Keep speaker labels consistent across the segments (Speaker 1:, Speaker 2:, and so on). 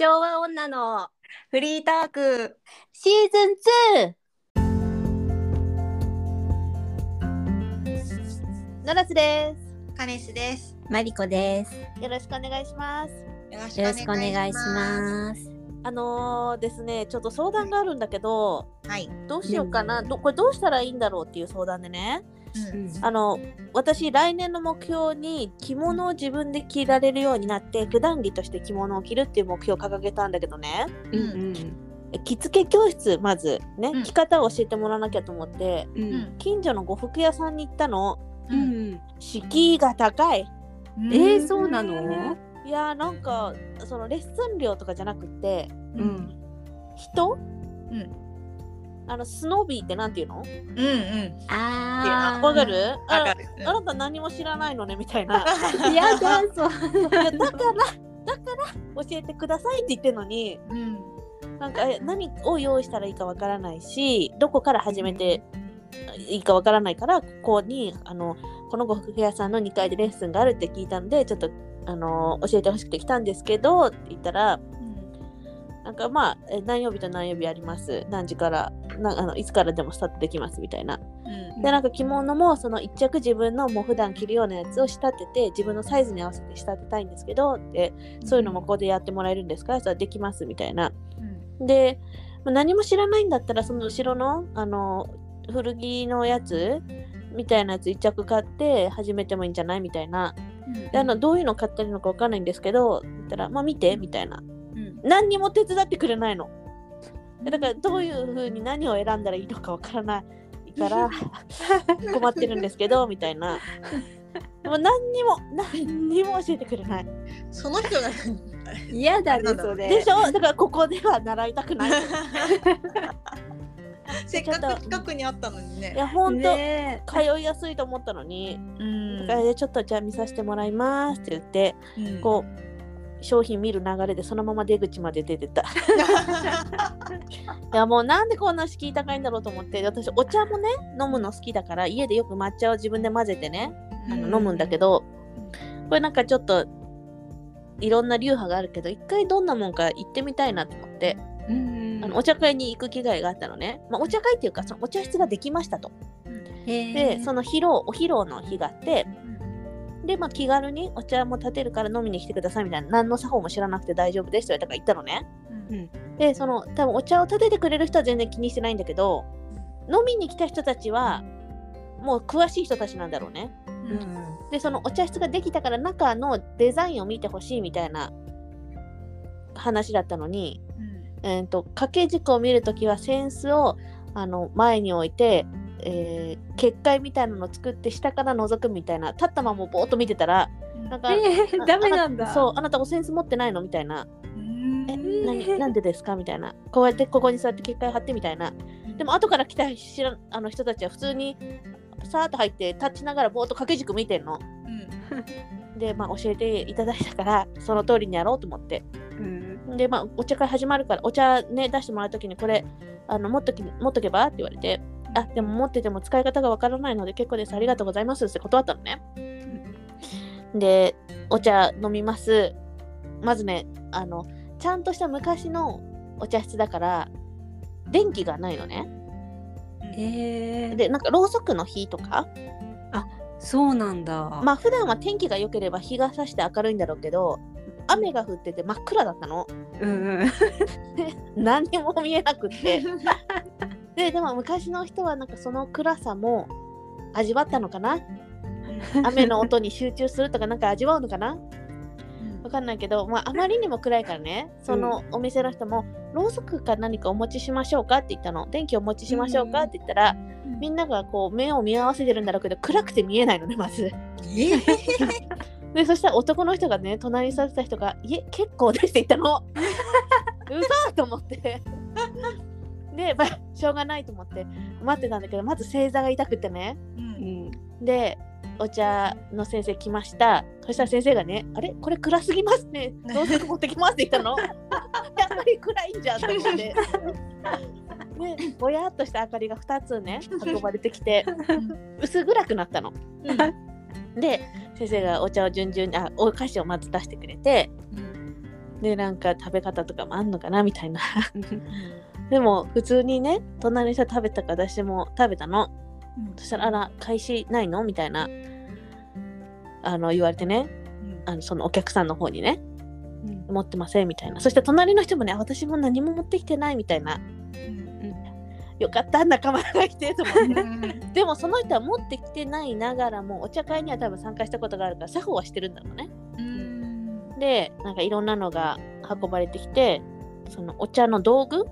Speaker 1: 昭和女の
Speaker 2: フリーターク
Speaker 1: シーズン 2! ノラスです。
Speaker 2: カネスです
Speaker 1: マリコです。
Speaker 3: よろしくお願いします。
Speaker 2: よろし
Speaker 1: くお願いします。
Speaker 3: あのーですね、ちょっと相談があるんだけど、
Speaker 2: すはい、
Speaker 3: どうしようかな、どこれどうしたらいいんだろうっていう相談でね、
Speaker 2: うん
Speaker 3: あの私来年の目標に着物を自分で着られるようになって普段着として着物を着るっていう目標を掲げたんだけどね、
Speaker 1: うんうん
Speaker 3: 着付け教室まずね、
Speaker 2: うん
Speaker 3: 着方を教えてもらわなきゃと思って、
Speaker 1: う
Speaker 2: うんん
Speaker 3: 近所の呉服屋さんに行ったの。
Speaker 1: う
Speaker 2: うん
Speaker 1: ん。
Speaker 3: 敷居が高い。
Speaker 2: うん
Speaker 1: えー、そうなの？
Speaker 3: いやーなんかそのレッスン料とかじゃなくって
Speaker 2: う
Speaker 1: うんん。
Speaker 3: 人？
Speaker 2: うん
Speaker 3: あのスノービーってなんていうの？
Speaker 2: うんうん。
Speaker 1: ああ。
Speaker 3: わかる？あ
Speaker 2: わかる。
Speaker 3: あなた何も知らないのねみたいな。い
Speaker 1: やだそう。
Speaker 3: やだからだから教えてくださいって言ってるのに
Speaker 2: うん。
Speaker 3: なんかえ何を用意したらいいかわからないしどこから始めていいかわからないからここにあのこの呉服屋さんの2階でレッスンがあるって聞いたんでちょっとあの教えてほしくて来たんですけどって言ったらなんかまあえ何曜日と何曜日あります？何時からなあのいつからでもスタートできますみたいな。
Speaker 2: うん。
Speaker 3: でなんか着物もその一着自分のもう普段着るようなやつを仕立てて自分のサイズに合わせて仕立てたいんですけどってそういうのもここでやってもらえるんですか？それはできますみたいな。でまあ何も知らないんだったらその後ろのあの古着のやつみたいなやつ一着買って始めてもいいんじゃない？みたいな。であのどういうの買ったらいいのか分かんないんですけど言ったらまあ見てみたいな。
Speaker 2: うん
Speaker 3: 何にも手伝ってくれないの。でだからどういう風に何を選んだらいいのかわからないから 困ってるんですけどみたいな。でも何にも何にも教えてくれない。
Speaker 2: その人が
Speaker 1: 嫌だねそれ。
Speaker 3: でしょ？だからここでは習いたくない。い
Speaker 2: せっかく近くにあったのにね
Speaker 3: やほんと、
Speaker 1: ね
Speaker 3: 通いやすいと思ったのに、
Speaker 2: うん
Speaker 3: だからちょっとじゃあ見させてもらいますって言って
Speaker 2: うん
Speaker 3: こう商品見る流れでそのまま出口まで出てった。いやもうなんでこんな敷居高いんだろうと思って。私お茶もね飲むの好きだから家でよく抹茶を自分で混ぜてねあの飲むんだけど、これなんかちょっといろんな流派があるけど一回どんなもんか行ってみたいなと思って、
Speaker 1: うん。
Speaker 3: あのお茶会に行く機会があったのね、まあ、お茶会っていうかそのお茶室ができましたと。
Speaker 1: へ
Speaker 3: でそ
Speaker 1: の
Speaker 3: の披露お披露の日があってで、まあ、気軽にお茶も立てるから飲みに来てくださいみたいな。何の作法も知らなくて大丈夫ですって言われたから行ったのね。
Speaker 2: うん。
Speaker 3: でその多分お茶を立ててくれる人は全然気にしてないんだけど飲みに来た人たちはもう詳しい人たちなんだろうね。
Speaker 2: うん。
Speaker 3: でそのお茶室ができたから中のデザインを見てほしいみたいな話だったのに、えー、と掛け軸を見るときは扇子をあの前に置いて、えー結界みたいなのを作って下から覗くみたいな立ったままぼーっと見てたらなんか、
Speaker 1: えー、
Speaker 3: あ
Speaker 1: ダメなんだ。
Speaker 3: そうあなたお扇子持ってないのみたいな。
Speaker 2: うん。
Speaker 3: え
Speaker 1: ー
Speaker 3: 何なんでですかみたいな。こうやってここに座って結界貼ってみたいな。でも後から来た知らんあの人たちは普通にさーっと入って立ちながらぼーっと掛け軸見てんの。
Speaker 2: うん。
Speaker 3: でまあ教えていただいたからその通りにやろうと思って。
Speaker 1: うん。
Speaker 3: でまあお茶会始まるからお茶ね出してもらう時にこれあの持っとき持っとけば？って言われてあでも持ってても使い方がわからないので結構です。ありがとうございますって断ったのね。でお茶飲みます。まずねあのちゃんとした昔のお茶室だから電気がないのね。
Speaker 1: えー、
Speaker 3: でなんかろうそくの火とか？
Speaker 1: そうなんだ。
Speaker 3: まあ普段は天気が良ければ日が差して明るいんだろうけど雨が降ってて真っ暗だったの。
Speaker 1: うんうん。
Speaker 3: 何にも見えなくって ででも昔の人はなんかその暗さも味わったのかな？雨の音に集中するとかなんか味わうのかな？わかんないけど、まあ、あまりにも暗いからね。そのお店の人も、ろうそくか何かお持ちしましょうかって言ったの。電気お持ちしましょうかって言ったら、みんながこう目を見合わせてるんだろうけど暗くて見えないのねまず。
Speaker 2: え？
Speaker 3: でそしたら男の人がね隣に座ってた人が「いえ結構です」って言ったの。嘘と思ってで、まあ、しょうがないと思って待ってたんだけどまず正座が痛くてね。
Speaker 2: う
Speaker 1: うん。ん。
Speaker 3: でお茶の先生来ました。そしたら先生がね「あれ？これ暗すぎますね。ろうそく持ってきます」って言ったの。やっぱり暗いんじゃんと思って。でぼやっとした明かりが2つね運ばれてきて薄暗くなったの。で先生がお茶を順々にあお菓子をまず出してくれてでなんか食べ方とかもあんのかなみたいなでも普通にね隣の人食べたから私も食べたの。そしたら「あら返しないの?」みたいなあの言われてね。あのそのお客さんの方にね「持ってません」みたいな。そして隣の人もねあ「私も何も持ってきてない」みたいな「よかった仲間が来て」と思って。でもその人は持ってきてないながらもお茶会には多分参加したことがあるから作法はしてるんだろうね。でなんかいろんなのが運ばれてきてそのお茶の道具、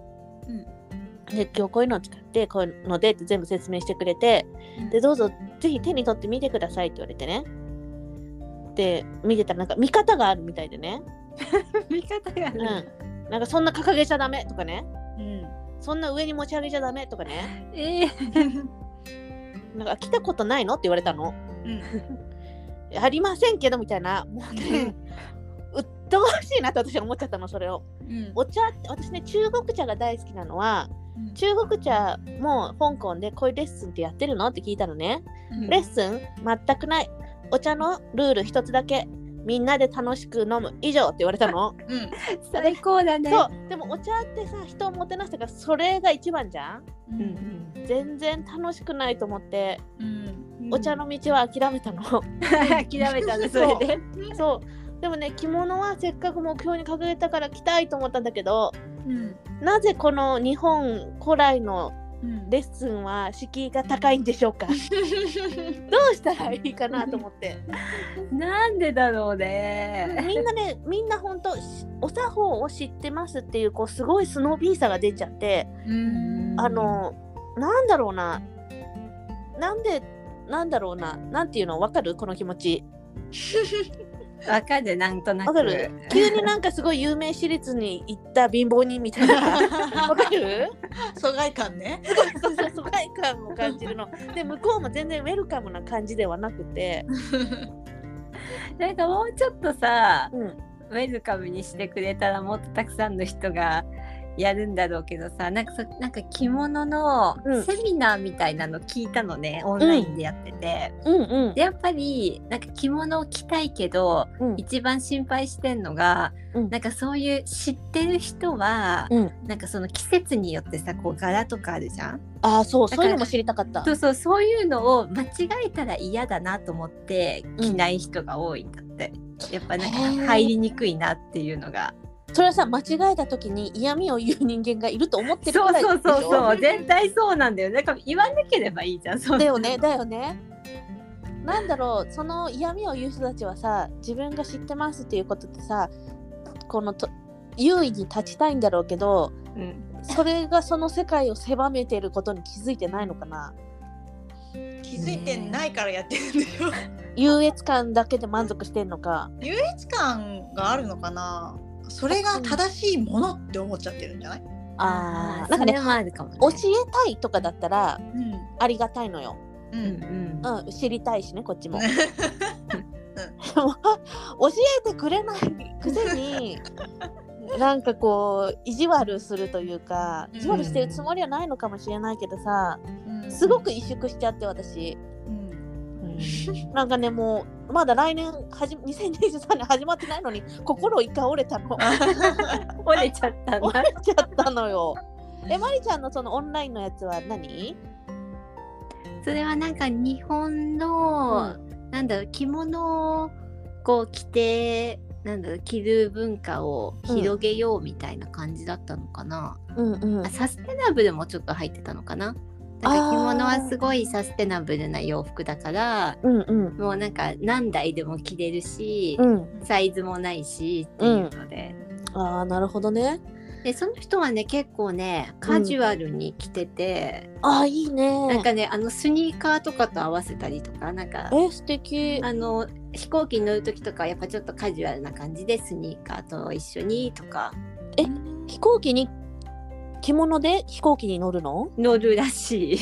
Speaker 3: で今日こういうのを使ってこういうのでって全部説明してくれて、でどうぞぜひ手に取ってみてくださいって言われてね。で見てたらなんか見方があるみたいでね、
Speaker 1: 見方がある。
Speaker 3: うん、なんかそんな掲げちゃダメとかね。そんな上に持ち上げちゃダメとかね。
Speaker 1: ええ
Speaker 3: なんか来たことないのって言われたの。ありませんけどみたいな。もうね鬱陶しいなって私は思っちゃったのそれを。お茶って私ね中国茶が大好きなのは中国茶も香港でこういうレッスンってやってるのって聞いたのね。レッスン全くない。お茶のルール一つだけ。みんなで楽しく飲む以上って言われたの。
Speaker 1: 最高だね。
Speaker 3: そうでもお茶ってさ人をもてなしたからそれが一番じゃん
Speaker 1: うん
Speaker 3: 全然楽しくないと思って
Speaker 1: うん
Speaker 3: お茶の道は諦めたの。
Speaker 1: 諦めたねそれで。
Speaker 3: そうでもね着物はせっかく目標に掲げたから着たいと思ったんだけどなぜこの日本古来のレッスンは敷居が高いんでしょうか？どうしたらいいかなと思って。
Speaker 1: なんでだろうね。
Speaker 3: みんなねみんなほんとしお作法を知ってますっていうこうすごいスノービーさが出ちゃってあのなんだろうな。なんでなんだろうな。なんていうの？わかる？この気持ち
Speaker 1: わかるなんとなく。
Speaker 3: わかる？急になんかすごい有名私立に行った貧乏人みたいな。わかる？
Speaker 2: 疎外感ね。
Speaker 3: そうそう疎外感を感じるの。で向こうも全然ウェルカムな感じではなくて、
Speaker 1: なんかもうちょっとさ、
Speaker 3: うん、
Speaker 1: ウェルカムにしてくれたらもっとたくさんの人がやるんだろうけどさなんかそなんか着物の
Speaker 3: うん。
Speaker 1: セミナーみたいなの聞いたのね、オンラインでやってて、
Speaker 3: うんうん。
Speaker 1: でやっぱりなんか着物を着たいけど、
Speaker 3: うん。
Speaker 1: 一番心配してんのが、
Speaker 3: うん。
Speaker 1: なんかそういう知ってる人は、
Speaker 3: うん。
Speaker 1: なんかその季節によってさこう柄とかあるじゃん？
Speaker 3: ああそう。そういうのも知りたかった。
Speaker 1: そうそうそういうのを間違えたら嫌だなと思って着ない人が多いんだって、やっぱなんか入りにくいなっていうのが
Speaker 3: それはさ間違えた時に嫌味を言う人間がいると思ってる
Speaker 1: そう
Speaker 3: から
Speaker 1: そうそうそう絶対そうなんだよだから言わなければいいじゃん。
Speaker 3: だよねだよね。なんだろうその嫌味を言う人たちはさ自分が知ってますっていうことでさこのと優位に立ちたいんだろうけど
Speaker 1: うん。
Speaker 3: それがその世界を狭めてることに気づいてないのかな？
Speaker 2: 気づいてないからやってるんでしょ。
Speaker 3: 優越感だけで満足してんのか？
Speaker 2: 優越感があるのかな？それが正しいものって思っちゃってるんじゃない？
Speaker 3: あーなんかね
Speaker 1: あるかもね
Speaker 3: 教えたいとかだったら
Speaker 2: うん。
Speaker 3: ありがたいのよ、
Speaker 2: う。
Speaker 1: うんん
Speaker 3: うん、知りたいしねこっちもで
Speaker 2: う
Speaker 3: も教えてくれないくせに なんかこう意地悪するというか意地悪してるつもりはないのかもしれないけどさ
Speaker 2: ん
Speaker 3: すごく萎縮しちゃって私
Speaker 2: うん。
Speaker 3: なんかねもうまだ来年はじ2023年始まってないのに心一回折れたの。
Speaker 1: 折れちゃった
Speaker 3: 折れちゃったのよ。えまりちゃんのそのオンラインのやつは何？
Speaker 1: それはなんか日本の、なんだろう着物をこう着てなんだろう着る文化を広げようみたいな感じだったのかな、
Speaker 3: うんうん。
Speaker 1: あサステナブルもちょっと入ってたのかななんか着物はすごいサステナブルな洋服だから
Speaker 3: うんうん。
Speaker 1: もうなんか何台でも着れるし、
Speaker 3: うん。
Speaker 1: サイズもないしっていうので,、
Speaker 3: ああなるほどね。
Speaker 1: でその人はね結構ねカジュアルに着てて、
Speaker 3: あーいいね。
Speaker 1: なんかねあのスニーカーとかと合わせたりとかなんか
Speaker 3: え素敵。
Speaker 1: あの飛行機に乗る時とかはやっぱちょっとカジュアルな感じでスニーカーと一緒にとか。
Speaker 3: 飛行機に着物で飛行機に乗るの？
Speaker 1: 乗るらしい。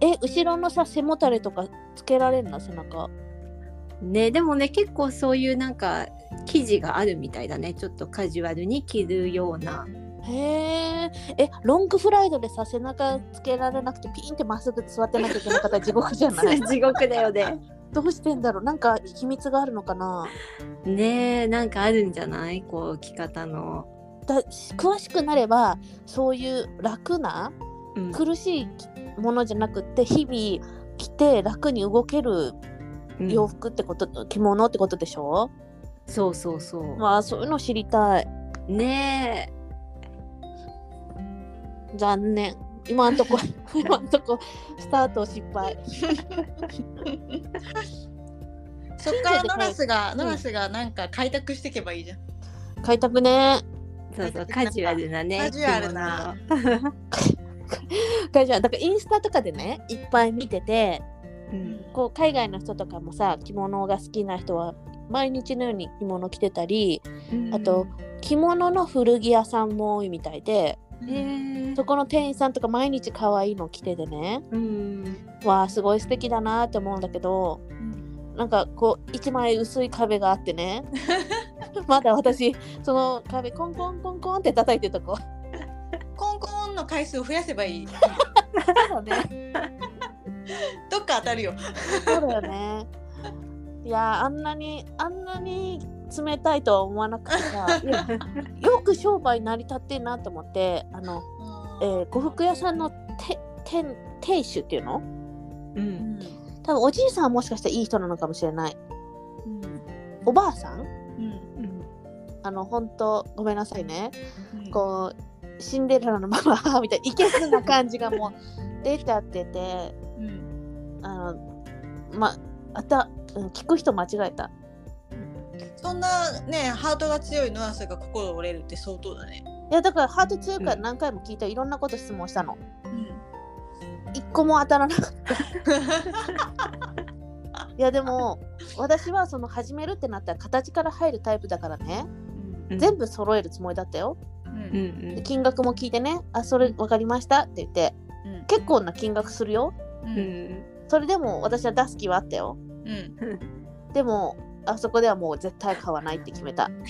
Speaker 3: え後ろのさ背もたれとかつけられるの？背中。
Speaker 1: ねでもね結構そういうなんか生地があるみたいだね。ちょっとカジュアルに着るような。
Speaker 3: へええロングフライドでさ背中つけられなくてピンってまっすぐ座ってなきゃいけなかったら地獄じゃない？
Speaker 1: 地獄だよね。
Speaker 3: どうしてんだろう？なんか秘密があるのかな？
Speaker 1: ねえなんかあるんじゃない？こう着方の、
Speaker 3: だ詳しくなればそういう楽な
Speaker 1: うん。
Speaker 3: 苦しいものじゃなくって日々着て楽に動ける
Speaker 1: うん。
Speaker 3: 洋服ってこと、着物ってことでしょ？
Speaker 1: そうそうそう、
Speaker 3: まあそういうの知りたい。
Speaker 1: ね
Speaker 3: 残念。今んとこ 今んとこスタート失敗。
Speaker 2: そっから ノラスが、
Speaker 3: ん。
Speaker 2: ノラスがなんか開拓していけばいいじゃん。
Speaker 3: 開拓ね。
Speaker 1: えそうそうカジュアルなね
Speaker 2: カジュアルな。
Speaker 1: 着物
Speaker 3: 会社 だからインスタとかでねいっぱい見てて
Speaker 1: うん。
Speaker 3: こう海外の人とかもさ着物が好きな人は毎日のように着物着てたりあと着物の古着屋さんも多いみたいでそこの店員さんとか毎日可愛いの着ててね
Speaker 1: うん。
Speaker 3: わあすごい素敵だなって思うんだけどなんかこう一枚薄い壁があってね まだ私その壁コンコンコンコンって叩いてるとこ。
Speaker 2: コンコンの回数を増やせばいい。
Speaker 3: そうだね。
Speaker 2: どっか当たるよ。
Speaker 3: そうだよね。いやあんなにあんなに冷たいとは思わなくてさいやよく商売成り立ってんなと思ってあの、えー呉服屋さんのて店店主っていうの？
Speaker 1: うん。
Speaker 3: 多分おじいさんはもしかしたらいい人なのかもしれない。おばあさん
Speaker 1: うん？
Speaker 3: あの本当ごめんなさいね。
Speaker 2: うん
Speaker 3: こうシンデレラのママみたいないけずな感じがもう 出ちゃってて
Speaker 2: うん。
Speaker 3: あのまあた、うん、聞く人間違えた。
Speaker 2: そんなねハートが強いノラスが心折れるって相当だね。
Speaker 3: いやだからハート強いから
Speaker 1: うん。
Speaker 3: 何回も聞いた、いろんなこと質問したの。
Speaker 2: うん。
Speaker 3: 一個も当たらなかった。いやでも私はその始めるってなったら形から入るタイプだからね。
Speaker 1: うん
Speaker 3: 全部揃えるつもりだったよ。
Speaker 2: う
Speaker 1: うんん。
Speaker 3: で金額も聞いてね。あそれ分かりましたって言って。
Speaker 2: うん。
Speaker 3: 結構な金額するよ。
Speaker 2: う
Speaker 1: うんん。
Speaker 3: それでも私は出す気はあったよ。
Speaker 2: うん。
Speaker 3: でもあそこではもう絶対買わないって決めた。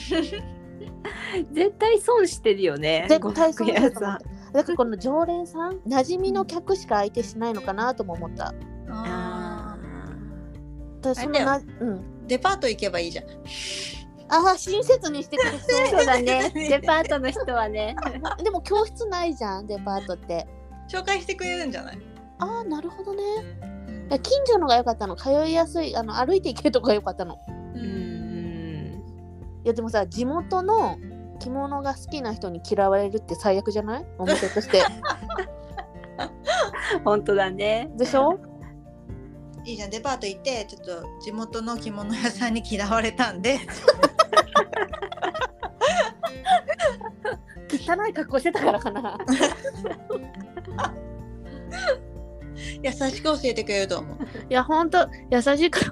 Speaker 1: 絶対損してるよね。
Speaker 3: 絶対そう
Speaker 1: 呉服屋さん
Speaker 3: だと思っただからこの常連さん馴染みの客しか相手しないのかなとも思った。
Speaker 2: あ
Speaker 1: あ
Speaker 3: だそのなうん。
Speaker 2: ーデパート行けばいいじゃん。
Speaker 3: ああ親切にしてくれ
Speaker 1: ー
Speaker 3: そ
Speaker 1: そうだね。デパートの人はね。
Speaker 3: う でも教室ないじゃんデパートって。
Speaker 2: 紹介してくれるんじゃない？
Speaker 3: ああなるほどね。いや近所のが良かったの。通いやすいあの歩いて行けるとこが良かったの。
Speaker 2: う
Speaker 1: うんん。
Speaker 3: いやでもさ地元の着物が好きな人に嫌われるって最悪じゃない？お店として。
Speaker 1: 本当だね。
Speaker 3: でしょ？
Speaker 2: いいじゃん。デパート行ってちょっと地元の着物屋さんに嫌われたんで。
Speaker 3: 汚い格好してたからかな。
Speaker 2: 優しく教えてくれると思う。
Speaker 3: いやほんと優しく教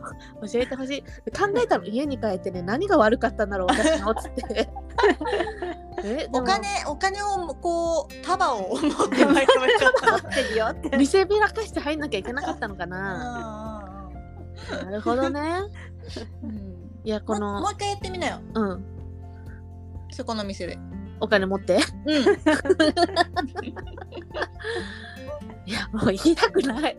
Speaker 3: えてほしい。考えたの家に帰ってね何が悪かったんだろう私のっつって。
Speaker 2: お金お金をこう束を持ってまいりましょう。
Speaker 1: 持ってるよって。
Speaker 3: 見せびらかして入んなきゃいけなかったのかななるほどね。
Speaker 2: うん。
Speaker 3: いやこの
Speaker 2: ももう一回やってみなよ。
Speaker 3: うん。
Speaker 2: そこの店で。
Speaker 3: お金持って。
Speaker 2: うん。
Speaker 3: いやもう言いたくない。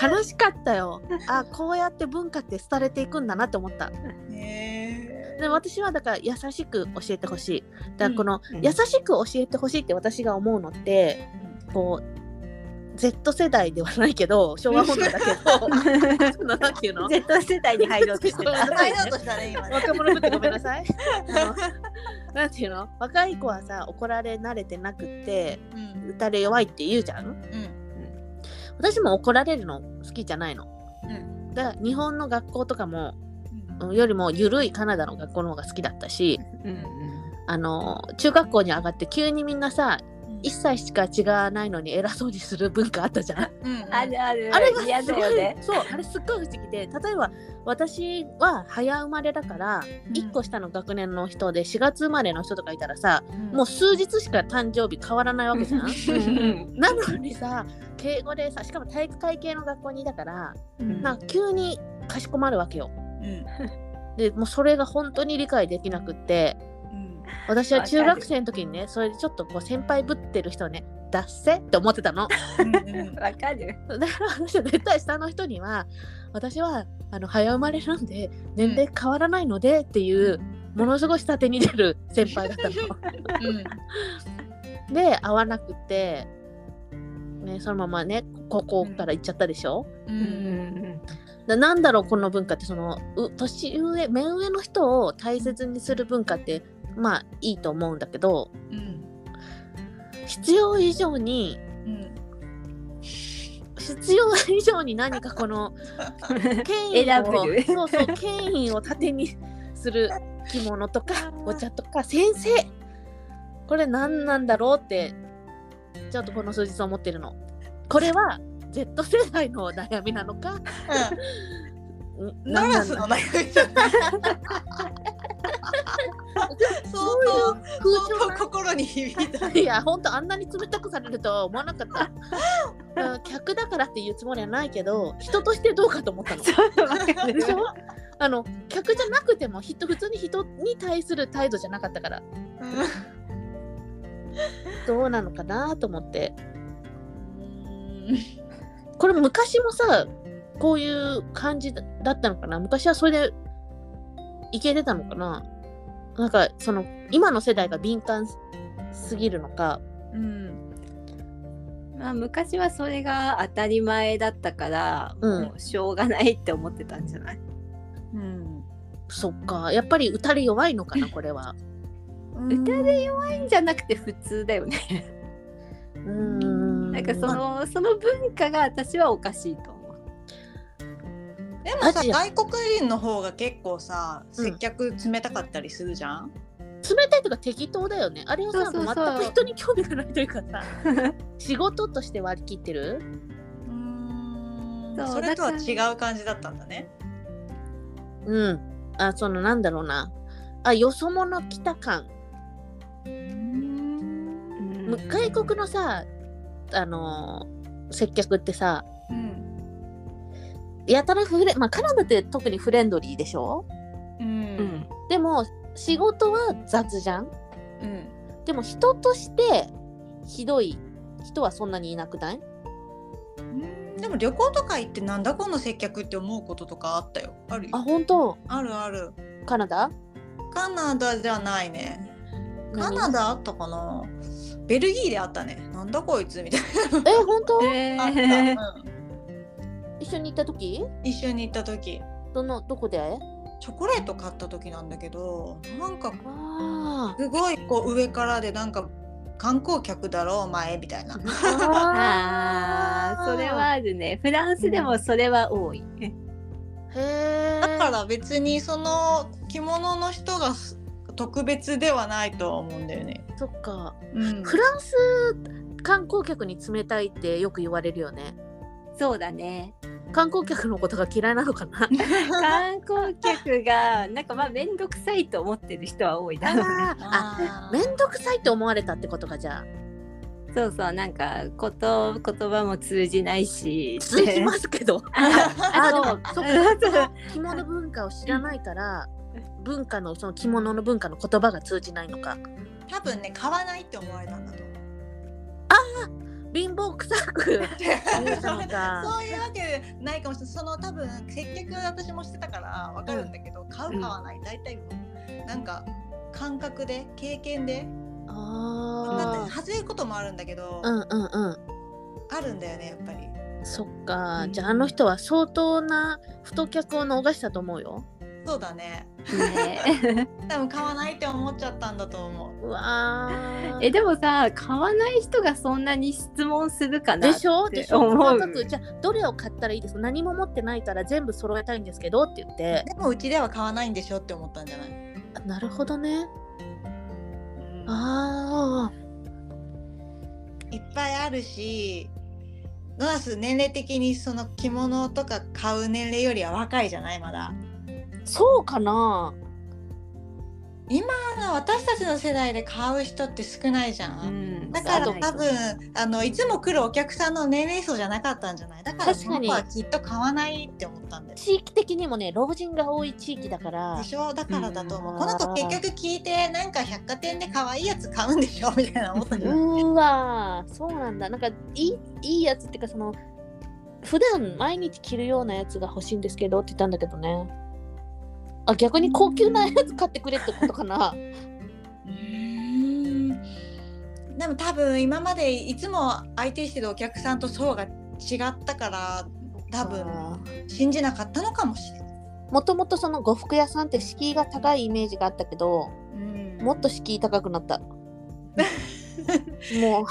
Speaker 3: 悲しかったよ。あこうやって文化って廃れていくんだなって思った。
Speaker 2: へ
Speaker 3: で私はだから優しく教えてほしい。だからこの、
Speaker 1: うん。
Speaker 3: 優しく教えてほしいって私が思うのってこう Z 世代ではないけど昭和本能だけど。そのなんていうの
Speaker 1: Z 世代に入ろうとしてた。
Speaker 2: ー入ろうとしたね今ね。
Speaker 3: 若者ぶってごめんなさい。なんていうの？若い子はさ怒られ慣れてなくって
Speaker 2: うん。
Speaker 3: 打たれ弱いって言うじゃん？
Speaker 2: うん。
Speaker 3: 私も怒られるの好きじゃないの。
Speaker 2: うん。
Speaker 3: だから日本の学校とかも
Speaker 2: うん。
Speaker 3: うんよりも緩いカナダの学校の方が好きだったし
Speaker 1: うん。
Speaker 3: あの中学校に上がって急にみんなさ1歳しか違わないのに偉そうにする文化あったじゃん。
Speaker 2: うん
Speaker 1: あるある。
Speaker 3: あれが
Speaker 1: 嫌
Speaker 3: すごい
Speaker 1: だよね
Speaker 3: そうあれすっごい不思議で例えば私は早生まれだから
Speaker 2: うん。
Speaker 3: 1個下の学年の人で4月生まれの人とかいたらさ
Speaker 2: うん。
Speaker 3: もう数日しか誕生日変わらないわけじゃん。
Speaker 1: うん。
Speaker 3: なのにさ敬語でさしかも体育会系の学校にいたから
Speaker 1: うん。
Speaker 3: なんか急にかしこまるわけよ。
Speaker 2: うん。
Speaker 3: でもうそれが本当に理解できなくって
Speaker 2: うん
Speaker 3: 私は中学生の時にねそれでちょっとこう先輩ぶってる人ねだっせって思ってたの。
Speaker 2: うんうん。
Speaker 1: わかる。
Speaker 3: だから私は絶対下の人には私はあの早生まれなんで年齢変わらないのでっていう、ものすごい下手に出る先輩だったの。
Speaker 2: うん。
Speaker 3: で会わなくて、ね、そのままねここから行っちゃったでしょ？
Speaker 2: う
Speaker 1: うんん
Speaker 3: だなんだろうこの文化ってそのう年上目上の人を大切にする文化ってまあいいと思うんだけど
Speaker 2: うん。
Speaker 3: 必要以上に
Speaker 2: うん
Speaker 3: 必要以上に何かこの 権威をそうそう権威を盾にする着物とか お茶とか先生。これ何なんだろうってちょっとこの数日思ってるの。これは Z 世代の悩みなのか？ん。
Speaker 2: ノラスの悩みじゃない相当相当心に響いた。
Speaker 3: いや本当あんなに冷たくされるとは思わなかった。うん客だからっていうつもりはないけど人としてどうかと思ったの。でしょ？あの客じゃなくても人普通に人に対する態度じゃなかったから。どうなのかなと思って。これ昔もさこういう感じだだったのかな？昔はそれでいけてたのかな？なんかその今の世代が敏感すぎるのか。
Speaker 1: うん。まあ、昔はそれが当たり前だったから、
Speaker 3: うん。
Speaker 1: もうしょうがないって思ってたんじゃない、
Speaker 2: うん。
Speaker 3: そっか。やっぱり打たれ弱いのかな これは。
Speaker 1: 歌で弱いんじゃなくて普通だよね。
Speaker 3: うーん。
Speaker 1: なんかそのその文化が私はおかしいと
Speaker 2: でもさ外国人の方が結構さ
Speaker 3: うん。
Speaker 2: 接客冷たかったりするじゃん、
Speaker 3: 冷たいとか適当だよね。あれはさ
Speaker 1: そうそうそう。
Speaker 3: 全く人に興味がないというかさ 仕事として割り切ってる？
Speaker 2: うーん。
Speaker 1: そ
Speaker 2: れとは違う感じだったんだね。
Speaker 3: うん。あそのなんだろうな。あよそ者来た感。
Speaker 1: うん。
Speaker 3: 外国のさあのー接客ってさ
Speaker 2: うん
Speaker 3: やたらフレまあカナダって特にフレンドリーでしょ？
Speaker 2: う
Speaker 1: うん。ん
Speaker 3: でも仕事は雑じゃん？
Speaker 2: うん。
Speaker 3: でも人としてひどい人はそんなにいなくない？
Speaker 2: うん。でも旅行とか行ってなんだこの接客って思うこととかあったよ。あるよ。
Speaker 3: あ本当？
Speaker 2: あるある。
Speaker 3: カナダ？
Speaker 2: カナダじゃないね。カ
Speaker 3: 何
Speaker 2: ナダあったかな？ベルギーであったね。なんだこいつみたい
Speaker 3: え本当、
Speaker 1: え
Speaker 2: なあった、
Speaker 1: ー
Speaker 2: うん
Speaker 3: 一緒に行った時？
Speaker 2: 一緒に行った時。
Speaker 3: どのどこで？
Speaker 2: チョコレート買った時なんだけどなんか
Speaker 3: あ。
Speaker 2: すごいこう上からでなんか観光客だろお前みたいな。
Speaker 1: あーそれはあるね。フランスでもそれは多い、
Speaker 3: へえ
Speaker 2: だから別にその着物の人が特別ではないとは思うんだよね。
Speaker 3: そっか。
Speaker 2: うん。
Speaker 3: フランス観光客に冷たいってよく言われるよね。
Speaker 1: そうだね
Speaker 3: 観光客のことが嫌いなのかな？
Speaker 1: 観光客がなんかまあ面倒くさいと思ってる人は多いだろうね
Speaker 3: あ
Speaker 2: あー。
Speaker 3: めんどくさいって思われたってことかじゃあ。
Speaker 1: そうそうなんかこと言葉も通じないし。
Speaker 3: 通じますけど。
Speaker 1: あ
Speaker 3: あ
Speaker 1: そう
Speaker 3: でもそっか着物文化を知らないから文化のその着物の文化の言葉が通じないのか。
Speaker 2: 多分ね買わないって思われたんだと思う。
Speaker 3: 貧乏くさく
Speaker 2: そういうわけでないかもしれない。その多分接客私もしてたからわかるんだけど、買う買わない。大体なんか感覚で経験で
Speaker 3: あ
Speaker 2: だって外れることもあるんだけど、
Speaker 3: ーうんうんうん。
Speaker 2: あるんだよねやっぱり。
Speaker 3: そっか、
Speaker 2: うん。
Speaker 3: じゃああの人は相当な太客を逃したと思うよ
Speaker 2: そうだね。
Speaker 1: ね。
Speaker 2: 多分買わないって思っちゃったんだと思う。
Speaker 3: うわー。
Speaker 1: えでもさ買わない人がそんなに質問するかな
Speaker 3: でしょ？でしょ？
Speaker 1: 思う。
Speaker 3: 細かくじゃあどれを買ったらいいです？か何も持ってないから全部揃えたいんですけどって言って。
Speaker 2: でもうちでは買わないんでしょって思ったんじゃない、
Speaker 3: あなるほどね。
Speaker 2: うん。
Speaker 3: あ
Speaker 2: いっぱいあるしノラス年齢的にその着物とか買う年齢よりは若いじゃない？まだ。
Speaker 3: ーそうかな。
Speaker 2: あの私たちの世代で買う人って少ないじゃん。
Speaker 1: うん。
Speaker 2: だから多分あのいつも来るお客さんの年齢層じゃなかったんじゃない？だからその子はきっと買わないって思ったんだよ。
Speaker 3: 地域的にもね老人が多い地域だから。
Speaker 2: でしょ？だからだと思う、
Speaker 3: うん。
Speaker 2: この子結局聞いてなんか百貨店で可愛いやつ買うんでしょ？みたいな思ったんじゃない、
Speaker 3: うーわーそうなんだ。なんかいいいいやつっていうかその普段毎日着るようなやつが欲しいんですけどって言ったんだけどねあ逆に高級なやつ買ってくれってことかな。
Speaker 2: でも多分今までいつも相手してるお客さんと層が違ったから多分信じなかったのかもしれない。
Speaker 3: もともとその呉服屋さんって敷居が高いイメージがあったけどもっと敷居高くなった。も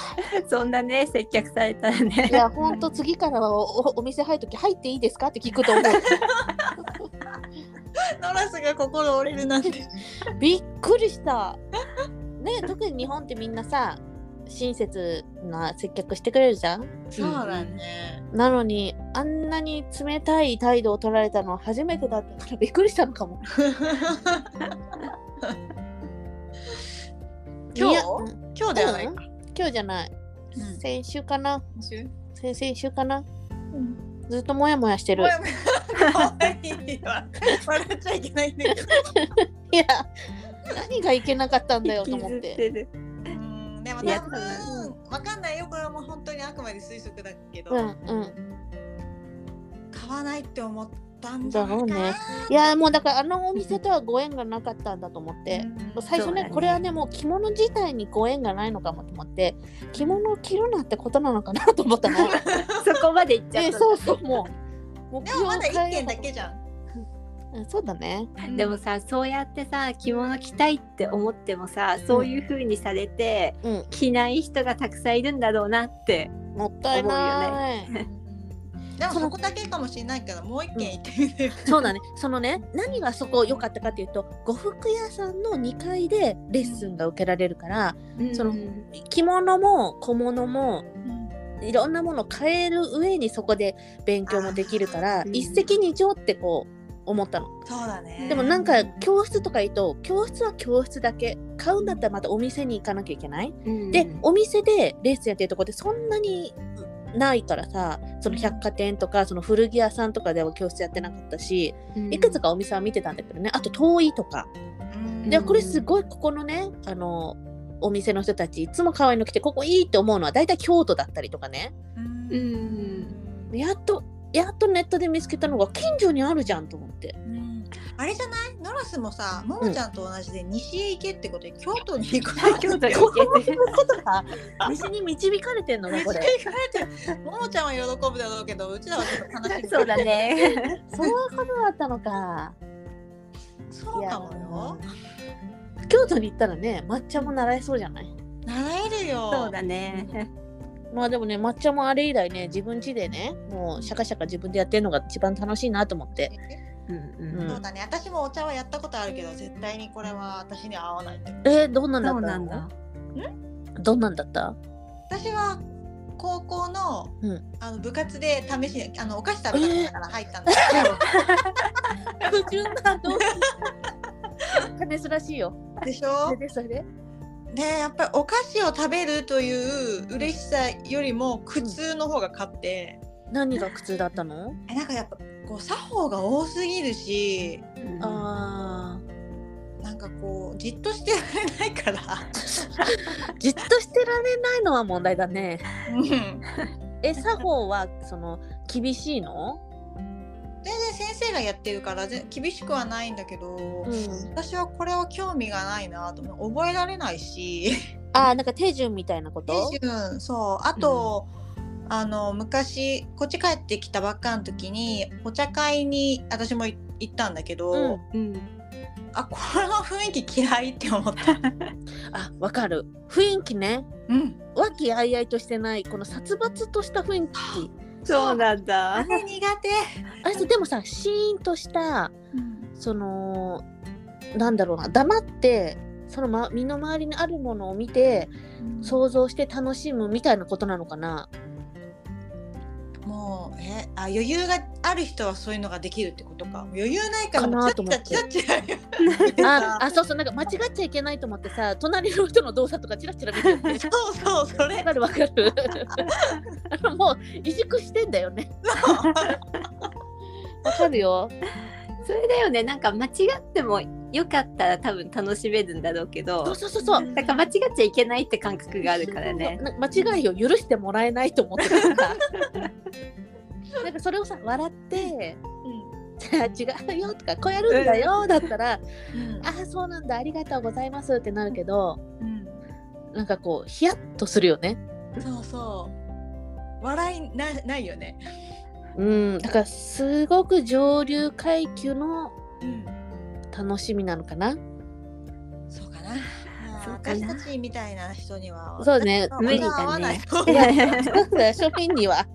Speaker 1: そんなね接客されたら
Speaker 3: うい
Speaker 1: ね
Speaker 3: やほんと次からはおおお店入るとき入っていいですかって聞くと思う
Speaker 2: ノラスが心折れるなんて。
Speaker 3: びっくりした。ね特に日本ってみんなさ親切な接客してくれるじゃん？
Speaker 2: そうだね。
Speaker 3: なのにあんなに冷たい態度を取られたのは初めてだったからびっくりしたのかも。
Speaker 2: 今日？今日ではないか。
Speaker 3: 今日じゃない。
Speaker 2: うん
Speaker 3: 先週かな？
Speaker 2: 週？
Speaker 3: 先々週かな？
Speaker 2: うん
Speaker 3: ずっともやもやしてる。
Speaker 2: もやもや可愛いわ笑っちゃいけないんだけど。
Speaker 3: いや何がいけなかったんだよと思っ。
Speaker 1: ててる
Speaker 2: うんでも多分わかんないよこれはもう本当にあくまで推測だけど、
Speaker 3: うんうん。
Speaker 2: 買わないって思ったん
Speaker 3: だろう。ね。いやもうだからあのお店とはご縁がなかったんだと思って。
Speaker 2: うん
Speaker 3: 最初ね
Speaker 1: ね
Speaker 3: これはねもう着物自体にご縁がないのかもと思って着物を着るなってことなのかなと思ったの。
Speaker 1: そこまで行っちゃった
Speaker 3: えそうそうもう目
Speaker 2: でもまだ一件だ
Speaker 3: け
Speaker 2: けじゃん。
Speaker 3: そうだね。
Speaker 1: でもさそうやってさ着物着たいって思ってもさそういう風にされて、
Speaker 3: うん
Speaker 1: 着ない人がたくさんいるんだろうなって
Speaker 3: もったいない。
Speaker 2: でもそこだけかもしれないからもう一件行ってみて。
Speaker 3: そうだね。そのね何がそこ良かったかっていうと呉服屋さんの2階でレッスンが受けられるからその着物も小物もいろんなものを買える上にそこで勉強もできるから
Speaker 1: ー
Speaker 3: 一石二鳥ってこう思ったの。
Speaker 2: そうだね。
Speaker 3: でもなんか教室とか言うと教室は教室だけ買うんだったらまたお店に行かなきゃいけない、
Speaker 1: うん
Speaker 3: でお店でレッスンやってるとこってそんなにないからさその百貨店とかその古着屋さんとかでは教室やってなかったしいくつかお店は見てたんだけどね。あと遠いとか。
Speaker 2: うん。
Speaker 3: でこれすごいここのねあのお店の人たちいつも可愛いの来てここいいって思うのは大体京都だったりとかね。
Speaker 2: うん。
Speaker 1: うん
Speaker 3: やっとやっとネットで見つけたのが近所にあるじゃんと思って。
Speaker 2: うんあれじゃない？ノラスもさももちゃんと同じで西へ行けってことで京都に行く
Speaker 1: 京都に
Speaker 3: こ
Speaker 1: 行けて。
Speaker 3: ういうことか西に導かれてんの？かこれ
Speaker 2: 西へ行かれてるももちゃんは喜ぶだろうけどうちらはちょっと悲しい。
Speaker 1: そうだね。
Speaker 3: そういうことだったのか。
Speaker 2: そうかもよ。
Speaker 3: 京都に行ったらね抹茶も習えそうじゃない？
Speaker 2: 習えるよ。
Speaker 1: そうだね。
Speaker 3: まあでもね抹茶もあれ以来ね自分家でねもうシャカシャカ自分でやってるのが一番楽しいなと思って
Speaker 1: うん
Speaker 3: う
Speaker 1: うん。
Speaker 2: そうだね。私もお茶はやったことあるけど絶対にこれは私には合わないって
Speaker 3: えー、どんなんだったの？
Speaker 1: そうなんだ。
Speaker 3: どんなんだった？
Speaker 2: 私は高校の,、
Speaker 3: うん。
Speaker 2: あの部活で試しにあのお菓子食べたから入ったんだけど、
Speaker 3: 不純な動すらしいよ
Speaker 2: でし
Speaker 3: そ
Speaker 2: ょ
Speaker 3: れでそれ？で
Speaker 2: でやっぱりお菓子を食べるという嬉しさよりも苦痛の方が勝って、
Speaker 3: 何が苦痛だったの？
Speaker 2: えなんかやっぱこう作法が多すぎるし
Speaker 1: うん。
Speaker 3: あ
Speaker 2: なんかこうじっとしてられないから。
Speaker 3: ー じっとしてられないのは問題だね。
Speaker 2: うん。
Speaker 3: え作法はその厳しいの？
Speaker 2: 全然先生がやってるからぜ厳しくはないんだけど、
Speaker 3: うん。
Speaker 2: 私はこれは興味がないなと覚えられないし。
Speaker 3: あーなんか手順みたいなこと？
Speaker 2: 手順そう。あと、あの昔こっち帰ってきたばっかの時にお茶会に私もい行ったんだけど、
Speaker 3: うん
Speaker 1: うん。
Speaker 2: あこの雰囲気嫌いって思った。
Speaker 3: あわかる。雰囲気ね。
Speaker 2: うん、
Speaker 3: 和気あいあいとしてないこの殺伐とした雰囲気。
Speaker 1: そう。なんだ。
Speaker 2: あれ苦手。
Speaker 3: あれさでもさシーンとしたそのなんだろうな黙ってその、ま、身の回りにあるものを見て想像して楽しむみたいなことなのかな
Speaker 2: もうえあ余裕がある人はそういうのができるってことか。余裕ないから
Speaker 3: かなと思って。
Speaker 2: チラチラチラ
Speaker 3: ああそうそうなんか間違っちゃいけないと思ってさ隣の人の動作とかチラチラ見てるね
Speaker 2: そうそうそれ。
Speaker 3: わかるわかる。あのもう萎縮してんだよね。わかるよ。
Speaker 1: それだよね。なんか間違ってもよかったら多分楽しめるんだろうけど
Speaker 3: そうそうそうそう。
Speaker 1: だから間違っちゃいけないって感覚があるからね。
Speaker 3: な間違いを許してもらえないと思ってたから。なんかそれをさ笑って「じゃあ違うよ」とか「こうやるんだよ」だったら
Speaker 2: うん「
Speaker 3: ああそうなんだありがとうございます」ってなるけど
Speaker 2: うん。
Speaker 3: なんかこうヒヤッとするよね。
Speaker 2: そうそう。笑いなないよね。
Speaker 3: うん。だからすごく上流階級の
Speaker 2: うん
Speaker 3: 楽しみなのかな？
Speaker 2: そうかな。
Speaker 1: そうかな。
Speaker 2: 私たちみたいな人には
Speaker 3: そうね
Speaker 2: 私
Speaker 1: 無理だね。
Speaker 2: は合わない。
Speaker 3: いやいや庶民には。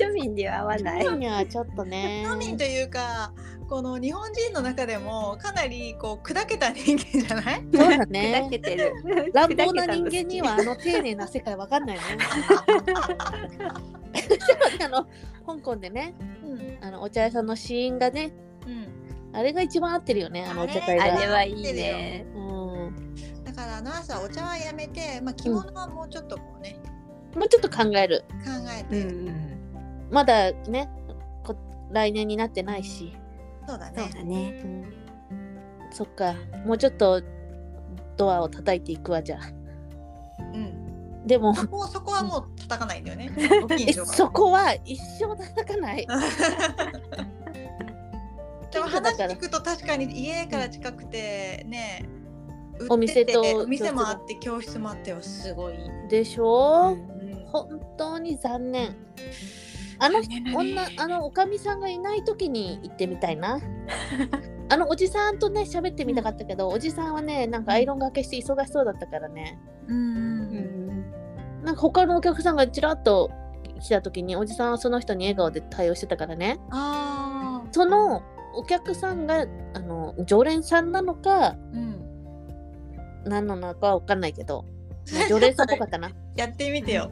Speaker 1: 庶民には合わない。
Speaker 3: 庶。民にはちょっとね。
Speaker 2: 庶民というかこの日本人の中でもかなりこう砕けた人間じゃない？
Speaker 3: そうだ
Speaker 1: 砕
Speaker 3: ね
Speaker 1: けてる。
Speaker 3: 乱暴な人間にはあの丁寧な世界わかんないね でもねあの香港でね
Speaker 2: うん。
Speaker 3: あのお茶屋さんの試飲がね
Speaker 2: うん
Speaker 3: あれが一番合ってるよねあのお茶会
Speaker 1: あ
Speaker 3: が
Speaker 1: れはいいね。
Speaker 3: うん。
Speaker 2: だからあの朝お茶はやめて、まあ、着物はもうちょっとこうね、
Speaker 3: もうちょっと考える。
Speaker 2: 考え
Speaker 1: う
Speaker 2: て、
Speaker 1: ん。
Speaker 3: まだねこ来年になってないし、
Speaker 2: そうだ
Speaker 1: そう
Speaker 2: ね
Speaker 1: だね。
Speaker 3: うん、そっか。もうちょっとドアを叩いていくわじゃあ。
Speaker 2: うん。
Speaker 3: でも。
Speaker 2: そこそこはもう叩かないんだよね。ご
Speaker 3: え
Speaker 2: 近所が。
Speaker 3: そこは一生叩かない
Speaker 2: でも話聞くと確かに家から近くてね、売ってて
Speaker 3: お店と
Speaker 2: お店もあって教室もあってはすごい、
Speaker 3: でしょ、
Speaker 2: うん
Speaker 3: 本当に残念。あの女あのおかみさんがいない時に行ってみたいな。あのおじさんとね喋ってみたかったけど、おじさんはねなんかアイロンがけして忙しそうだったからね。
Speaker 2: うんうん
Speaker 1: うん。
Speaker 3: なんか他のお客さんがちらっと来た時におじさんはその人に笑顔で対応してたからね。
Speaker 2: あ
Speaker 3: そのお客さんがあの常連さんなのか
Speaker 2: あ、うん、
Speaker 3: 何なのかわかんないけど、ま あ常連さんっぽかったな。
Speaker 2: やってみてよ。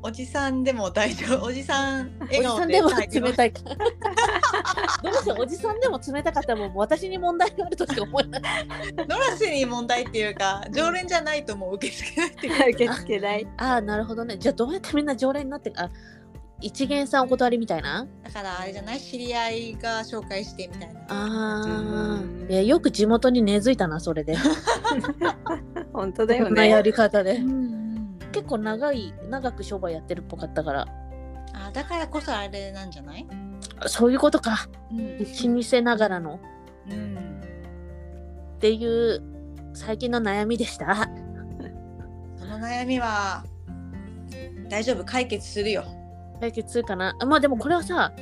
Speaker 2: おじさんでも大丈夫。おじさん
Speaker 3: おじさんでも冷たい。か どうしよう？おじさんでも冷たかったらもう私に問題があるとしか思えない
Speaker 2: ノラスに問題っていうか常連じゃないともう受け付けないっていう。
Speaker 1: 受け付けない。
Speaker 3: ああなるほどね。じゃあどうやってみんな常連になってあ一元さんお断りみたいな？
Speaker 2: だからあれじゃない？知り合いが紹介してみたいな。
Speaker 3: あ
Speaker 1: うん
Speaker 3: あよく地元に根付いたなそれで
Speaker 1: 本当だよ
Speaker 3: こんなや
Speaker 1: ね。
Speaker 3: り方で
Speaker 2: うんうん
Speaker 3: 結構長い長く商売やってるっぽかったから
Speaker 2: あだからこそあれなんじゃない？
Speaker 3: そういうことか
Speaker 2: うん。
Speaker 3: 老舗ながらの
Speaker 2: うん。
Speaker 3: っていう最近の悩みでした
Speaker 2: その悩みは大丈夫？解決するよ。
Speaker 3: 解決するかなあまあでもこれはさ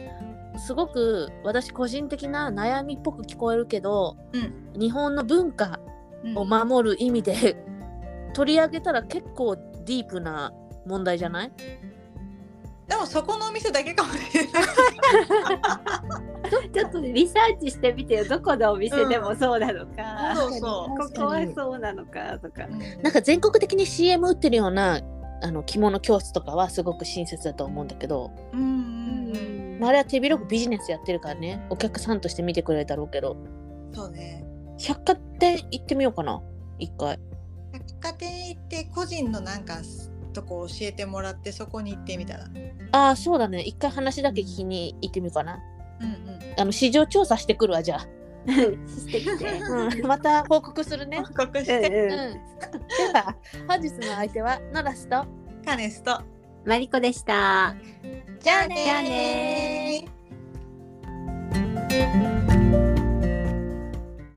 Speaker 3: すごく私個人的な悩みっぽく聞こえるけど
Speaker 2: うん。
Speaker 3: 日本の文化
Speaker 2: うん
Speaker 3: を守る意味で 取り上げたら結構ディープな問題じゃない？
Speaker 2: でもそこのお店だけかもしれない。
Speaker 1: ちょっとリサーチしてみてよ。どこのお店でもそうなのか。
Speaker 2: そうそ
Speaker 1: ここはそうなのかとか。
Speaker 2: う。
Speaker 3: なんか全国的に CM 売ってるようなあの着物教室とかはすごく親切だと思うんだけど、
Speaker 2: うんうんうん。
Speaker 3: まあ、あれは手広くビジネスやってるからねお客さんとして見てくれるだろうけど
Speaker 2: そうね。
Speaker 3: 百貨店行ってみようかな一回
Speaker 2: 百貨店行って個人のなんかとこ教えてもらってそこに行ってみたら。
Speaker 3: ああそうだね一回話だけ聞きに行ってみようかな
Speaker 2: うんうん。
Speaker 3: あの市場調査してくるわじゃあ、
Speaker 1: してきて。
Speaker 3: うん、また報告するね
Speaker 2: 報告し
Speaker 1: うん
Speaker 2: て。
Speaker 3: うん、
Speaker 1: う
Speaker 3: では本日の相手はノラスと
Speaker 2: カネスと。
Speaker 1: ん。マリコでした。
Speaker 2: じゃあね
Speaker 1: じゃあね
Speaker 2: ー